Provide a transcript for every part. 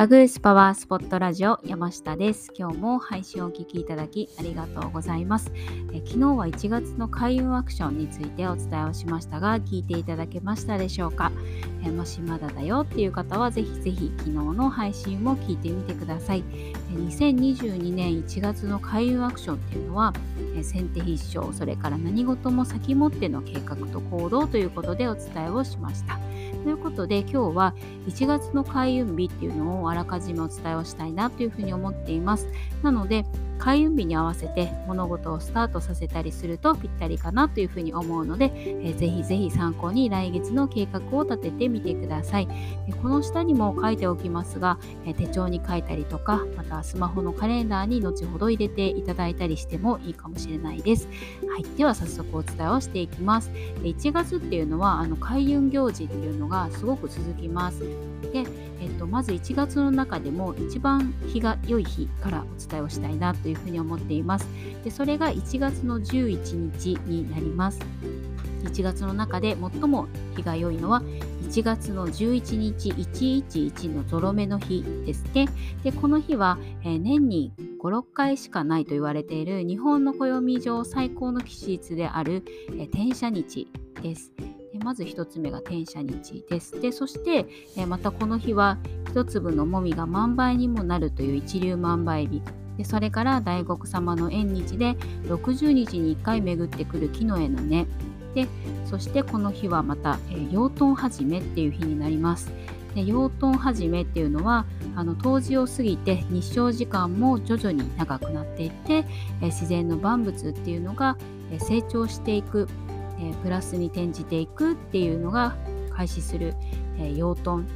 バグースパワースポットラジオ山下です。今日も配信をお聞きいただきありがとうございます。え昨日は1月の開運アクションについてお伝えをしましたが、聞いていただけましたでしょうか？えもしまだだよっていう方はぜひぜひ昨日の配信も聞いてみてください。え2022年1月の開運アクションっていうのは、え先手必勝、それから何事も先もっての計画と行動ということでお伝えをしました。ということで今日は1月の開運日っていうのをあらかじめお伝えをしたいなというふうに思っています。なので開運日に合わせて物事をスタートさせたりするとぴったりかなというふうに思うので、えー、ぜひぜひ参考に来月の計画を立ててみてください。えこの下にも書いておきますが、え手帳に書いたりとか、またスマホのカレンダーに後ほど入れていただいたりしてもいいかもしれないです。はい、では早速お伝えをしていきます。1月っていうのはあの開運行事っていうのがすごく続きます。で、えっと、まず1月の中でも一番日が良い日からお伝えをしたいなというふうに思っています。でそれが1月の11日になります。1月の中で最も日が良いのは1月の11日111のゾロ目の日ですね。でこの日は、えー、年に5、6回しかないと言われている日本の暦上最高の吉日である、えー、天赦日です。まず1つ目が転写日です。でそして、えまたこの日は1粒のもみが万倍にもなるという一粒万倍日。でそれから大黒様の縁日で60日に1回巡ってくる木の絵の根。でそしてこの日はまた、えー、養豚始めっていう日になります。で養豚始めっていうのはあの冬至を過ぎて日照時間も徐々に長くなっていって、えー、自然の万物っていうのが、えー、成長していくえプラスに転じていくっていうのが開始する、え養豚。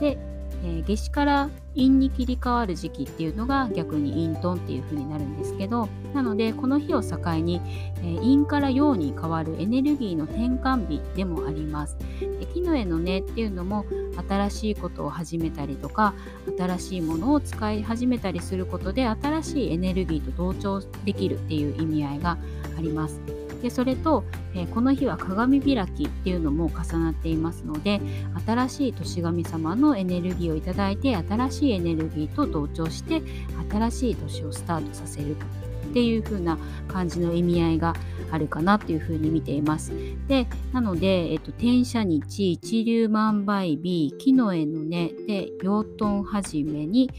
で、え夏至から陰に切り替わる時期っていうのが逆に陰豚っていう風になるんですけどなのでこの日を境に、え陰から陽に変わるエネルギーの転換日でもあります。で木の絵の根っていうのも新しいことを始めたりとか新しいものを使い始めたりすることで新しいエネルギーと同調できるっていう意味合いがあります。でそれと、えー、この日は鏡開きっていうのも重なっていますので新しい年神様のエネルギーをいただいて新しいエネルギーと同調して新しい年をスタートさせるっていう風な感じの意味合いがあるかなっていう風に見ています。で、なので、えっと、転写日、一粒万倍日、木の絵の根で、養豚始めに、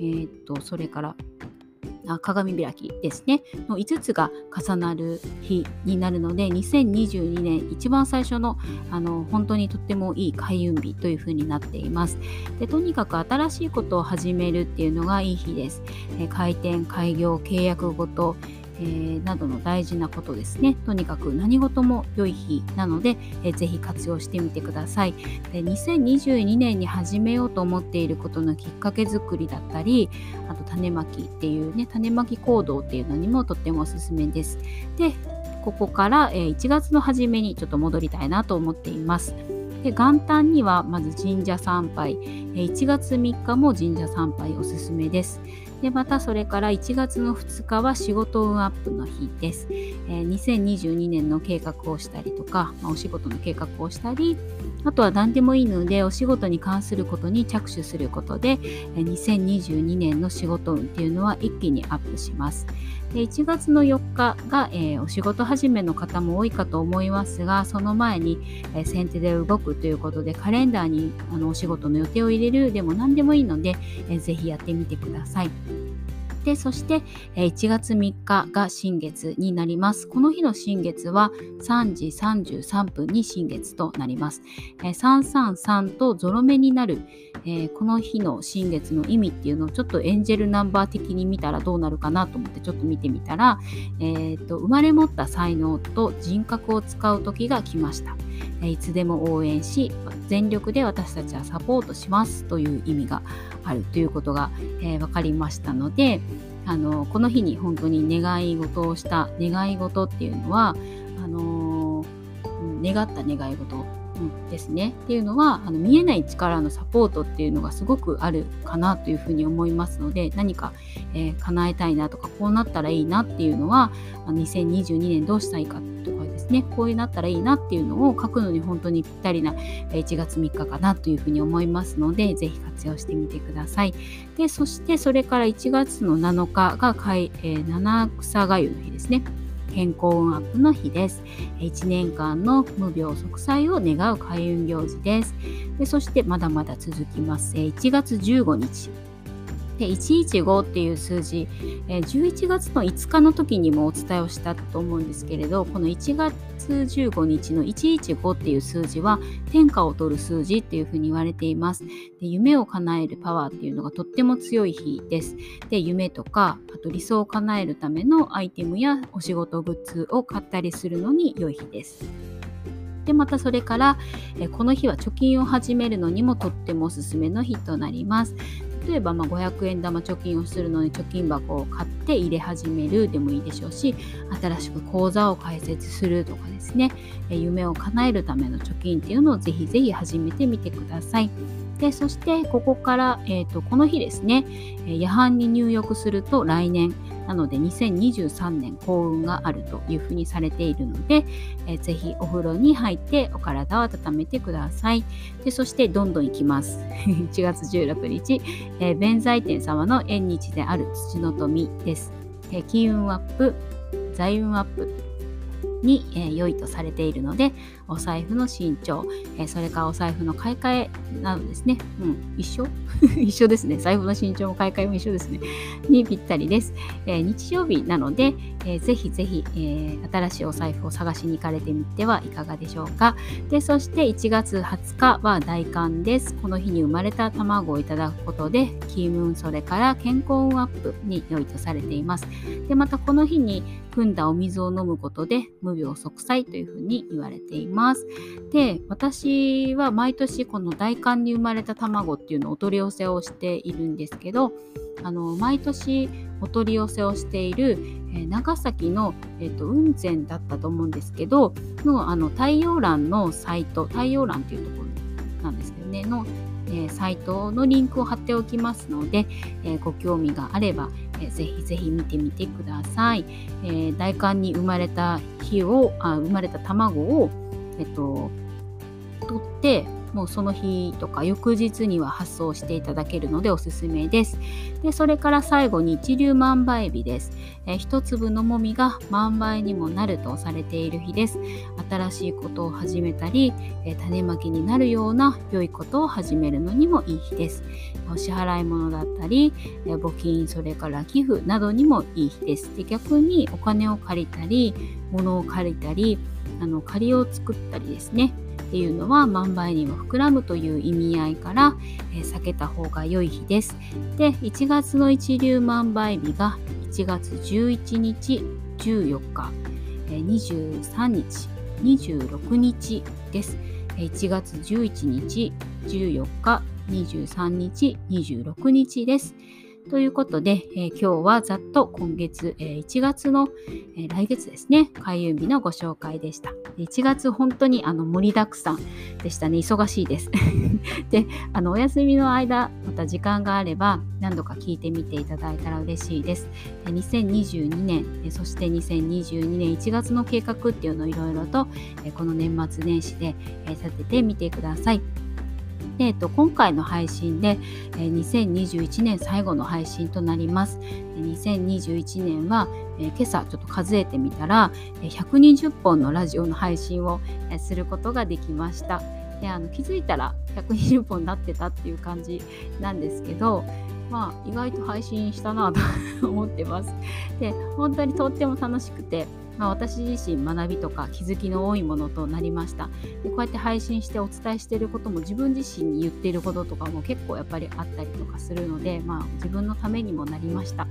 えっと、それから鏡開きですね。の5つが重なる日になるので2022年一番最初のあの本当にとってもいい開運日というふうになっています。でとにかく新しいことを始めるっていうのがいい日です、え開店開業契約ごとえー、などの大事なことですね。とにかく何事も良い日なので、えー、ぜひ活用してみてくださいで。2022年に始めようと思っていることのきっかけ作りだったり、あと種まきっていうね、種まき行動っていうのにもとってもおすすめです。で、ここから、えー、1月の初めにちょっと戻りたいなと思っています。で元旦にはまず神社参拝、1月3日も神社参拝おすすめです。でまたそれから1月の2日は仕事運アップの日です、え、2022年の計画をしたりとか、ま、お仕事の計画をしたりあとは何でもいいのでお仕事に関することに着手することで、2022年の仕事運っていうのは一気にアップします。で1月の4日が、えー、お仕事始めの方も多いかと思いますがその前に、えー、先手で動くということでカレンダーにあのお仕事の予定を入れるでも何でもいいので、えー、ぜひやってみてください。で、そして、1月3日が新月になります。この日の新月は3時33分に新月となります。333とゾロ目になる、えこの日の新月の意味っていうのをちょっとエンジェルナンバー的に見たらどうなるかなと思ってちょっと見てみたら、えー、と生まれ持った才能と人格を使う時が来ました。いつでも応援し全力で私たちはサポートしますという意味があるということが、えー、分かりましたのであのこの日に本当に願い事をした願い事っていうのはあの願った願い事ですね。っていうのはあの見えない力のサポートっていうのがすごくあるかなというふうに思いますので何か、えー、叶えたいなとかこうなったらいいなっていうのは2022年どうしたいかってねこうなったらいいなっていうのを書くのに本当にぴったりな1月3日かなというふうに思いますのでぜひ活用してみてくださいでそしてそれから1月の7日が、七草がゆの日ですね健康運アップの日です。1年間の無病息災を願う開運行事です。でそしてまだまだ続きます。1月15日。で115っていう数字、え11月の5日の時にもお伝えをしたと思うんですけれどこの1月15日の115っていう数字は天下を取る数字っていうふうに言われています。で夢を叶えるパワーっていうのがとっても強い日です。で夢とかあと理想を叶えるためのアイテムやお仕事グッズを買ったりするのに良い日です。でまたそれからえこの日は貯金を始めるのにもとってもおすすめの日となります。例えばま500円玉貯金をするのに貯金箱を買って入れ始めるでもいいでしょうし新しく口座を開設するとかですね夢を叶えるための貯金っていうのをぜひぜひ始めてみてください。でそしてここから、えーと、この日ですね、え夜半に入浴すると来年なので2023年幸運があるというふうにされているので、えー、ぜひお風呂に入ってお体を温めてください。でそしてどんどんいきます。1月16日、えー、弁財天様の縁日である土の富です。えー、金運アップ、財運アップ、に、え、良いとされているのでお財布の新調、えー、それからお財布の買い替えなどですね、うん、一緒？一緒ですね。財布の新調も買い替えも一緒ですね。にぴったりです、えー、日曜日なので、えー、ぜひぜひ、え新しいお財布を探しに行かれてみてはいかがでしょうか。でそして1月20日は大寒です。この日に生まれた卵をいただくことで金運それから健康運アップに良いとされています。でまたこの日に汲んだお水を飲むことで無病息災というふうに言われています。ますで私は毎年この大寒に生まれた卵っていうのをお取り寄せをしているんですけどあの毎年お取り寄せをしている、えー、長崎の、えーと、雲仙だったと思うんですけどのあの太陽欄のサイト太陽欄っていうところなんですけどねのえー、サイトのリンクを貼っておきますので、えー、ご興味があれば、えー、ぜひぜひ見てみてください。え、大寒に生まれた日をあ生まれた卵を、えっと、取ってもうその日とか翌日には発送していただけるのでおすすめです。でそれから最後に一粒万倍日です。えー、一粒のもみが万倍にもなるとされている日です。新しいことを始めたり、えー、種まきになるような良いことを始めるのにもいい日です。お支払い物だったり、えー、募金、それから寄付などにもいい日です。で逆にお金を借りたり、物を借りたり、あの借りを作ったりですねっていうのは万倍にも膨らむという意味合いから、えー、避けた方が良い日です。で1月の一粒万倍日が1月11日14日、えー、23日26日です。1月11日14日23日26日です。ということで、えー、今日はざっと今月、えー、1月の、えー、来月ですね、開運日のご紹介でした。1月本当にあの盛りだくさんでしたね、忙しいです。で、あのお休みの間、また時間があれば何度か聞いてみていただいたら嬉しいです。2022年、そして2022年1月の計画っていうのをいろいろと、えこの年末年始でえ立ててみてください。で、えっと、今回の配信で、えー、2021年最後の配信となります。2021年は、えー、今朝ちょっと数えてみたら、120本のラジオの配信を、することができました。であの気づいたら120本になってたっていう感じなんですけど、まあ、意外と配信したなと 思ってます。で本当にとっても楽しくてまあ、私自身学びとか気づきの多いものとなりました。でこうやって配信してお伝えしていることも自分自身に言っていることとかも結構やっぱりあったりとかするので、まあ、自分のためにもなりました。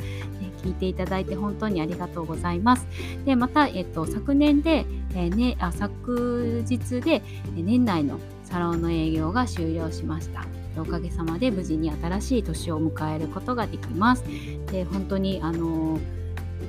聞いていただいて本当にありがとうございます。でまた、えっと、昨年で、えー、ね、あ昨日で年内のサロンの営業が終了しました。おかげさまで無事に新しい年を迎えることができます。で本当にあのー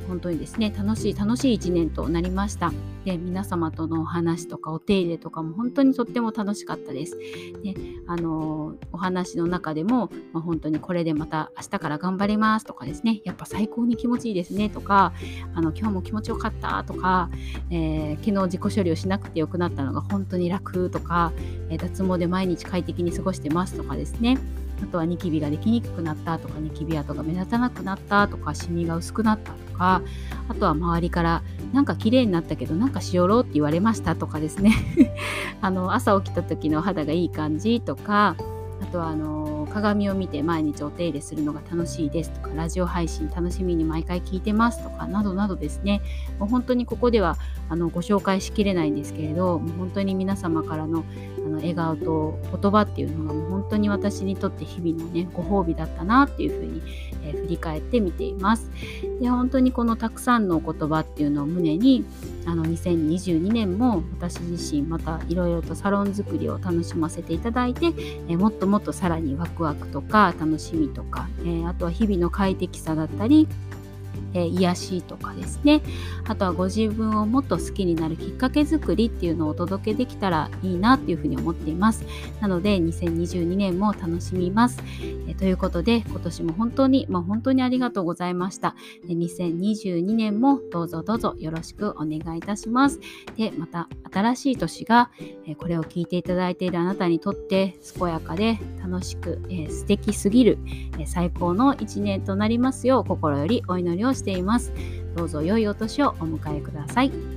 本当にですね楽しい楽しい1年となりました。で皆様とのお話とかお手入れとかも本当にとっても楽しかったです。であのお話の中でも、まあ、本当にこれでまた明日から頑張りますとかですねやっぱ最高に気持ちいいですねとかあの今日も気持ちよかったとか、えー、昨日自己処理をしなくてよくなったのが本当に楽とか、えー、脱毛で毎日快適に過ごしてますとかですね。あとはニキビができにくくなったとかニキビ跡が目立たなくなったとかシミが薄くなったとかあとは周りからなんか綺麗になったけどなんかしおろうって言われましたとかですね あの朝起きた時の肌がいい感じとかあとはあの鏡を見て毎日お手入れするのが楽しいですとかラジオ配信楽しみに毎回聞いてますとかなどなどですねもう本当にここではあのご紹介しきれないんですけれどもう本当に皆様からのあの笑顔と言葉っていうのがもう本当に私にとって日々のねご褒美だったなっていうふうに、えー、振り返って見ています。で本当にこのたくさんの言葉っていうのを胸にあの2022年も私自身またいろいろとサロン作りを楽しませていただいて、え、もっともっとさらにワクワクとか楽しみとか、えー、あとは日々の快適さだったりえー、癒しとかですね。あとはご自分をもっと好きになるきっかけ作りっていうのをお届けできたらいいなっていうふうに思っています。なので2022年も楽しみます、えー、ということで今年も本当に、まあ、本当にありがとうございました。2022年もどうぞどうぞよろしくお願いいたします。でまた新しい年が、えー、これを聞いていただいているあなたにとって健やかで楽しく、えー、素敵すぎる、えー、最高の一年となりますよう心よりお祈りををしています。どうぞ良いお年をお迎えください。